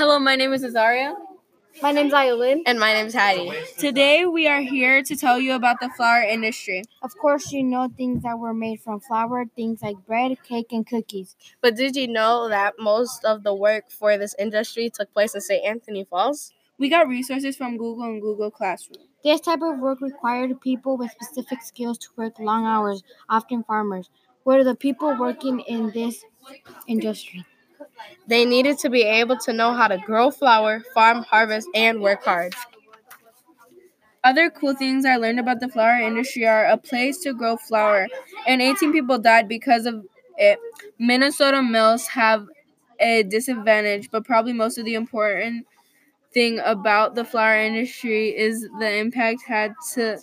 Hello, my name is Azariah. My name's Ayelen. And my name's Hattie. Today we are here to tell you about the flour industry. Of course, you know things that were made from flour, things like bread, cake, and cookies. But did you know that most of the work for this industry took place in St. Anthony Falls? We got resources from Google and Google Classroom. This type of work required people with specific skills to work long hours, often farmers, were the people working in this industry. They needed to be able to know how to grow flour, farm, harvest, and work hard. Other cool things I learned about the flour industry are a place to grow flour, and 18 people died because of it. Minnesota mills have a disadvantage, but probably most of the important thing about the flour industry is the impact had to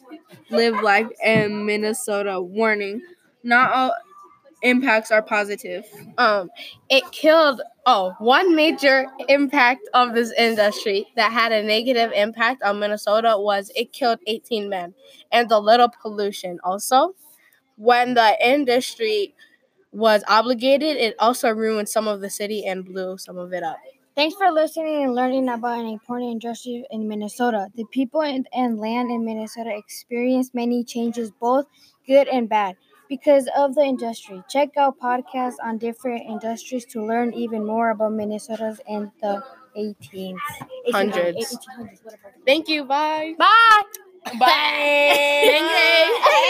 live life in Minnesota. Warning: Not all impacts are positive. Um, it killed. Oh, one major impact of this industry that had a negative impact on Minnesota was it killed 18 men and the little pollution. Also, when the industry was obligated, it also ruined some of the city and blew some of it up. Thanks for listening and learning about an important industry in Minnesota. The people and, and land in Minnesota experienced many changes, both good and bad, because of the industry. Check out podcasts on different industries to learn even more about Minnesota's and the 18th. Hundreds. 1800s. Thank you. Bye. Bye. Bye. Bye.